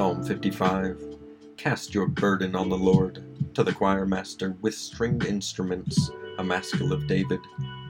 Psalm 55 Cast your burden on the Lord. To the choir master with stringed instruments, a maskil of David.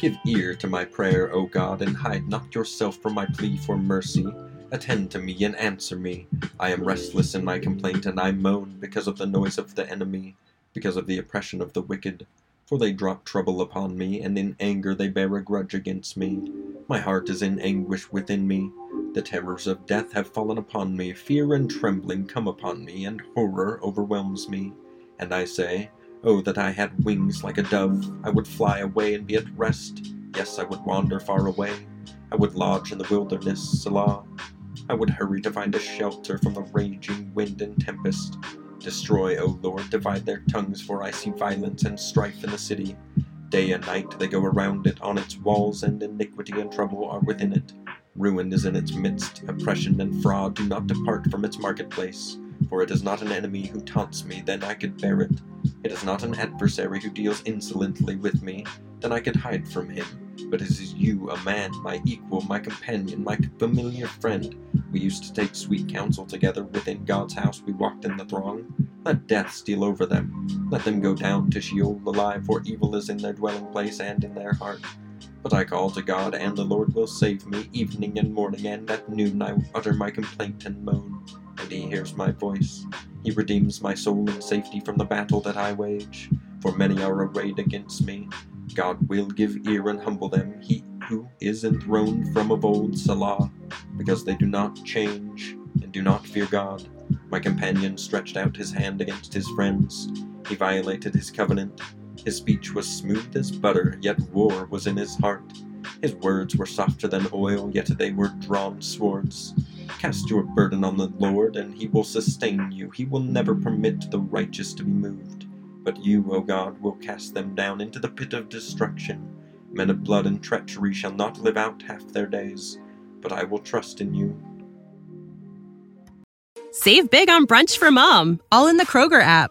Give ear to my prayer, O God, and hide not yourself from my plea for mercy. Attend to me and answer me. I am restless in my complaint, and I moan because of the noise of the enemy, because of the oppression of the wicked. For they drop trouble upon me, and in anger they bear a grudge against me. My heart is in anguish within me. The terrors of death have fallen upon me, fear and trembling come upon me, and horror overwhelms me. And I say, Oh, that I had wings like a dove! I would fly away and be at rest. Yes, I would wander far away. I would lodge in the wilderness, Selah. I would hurry to find a shelter from the raging wind and tempest. Destroy, O Lord, divide their tongues, for I see violence and strife in the city. Day and night they go around it, on its walls, and iniquity and trouble are within it. Ruin is in its midst, oppression and fraud do not depart from its marketplace. For it is not an enemy who taunts me, then I could bear it. It is not an adversary who deals insolently with me, then I could hide from him. But it is you, a man, my equal, my companion, my familiar friend. We used to take sweet counsel together. Within God's house we walked in the throng. Let death steal over them. Let them go down to Sheol alive, for evil is in their dwelling place and in their heart. But I call to God, and the Lord will save me. Evening and morning, and at noon I utter my complaint and moan, and He hears my voice. He redeems my soul in safety from the battle that I wage. For many are arrayed against me. God will give ear and humble them. He who is enthroned from of old, Selah, because they do not change and do not fear God. My companion stretched out his hand against his friends. He violated his covenant. His speech was smooth as butter, yet war was in his heart. His words were softer than oil, yet they were drawn swords. Cast your burden on the Lord, and he will sustain you. He will never permit the righteous to be moved. But you, O God, will cast them down into the pit of destruction. Men of blood and treachery shall not live out half their days, but I will trust in you. Save big on brunch for mom, all in the Kroger app.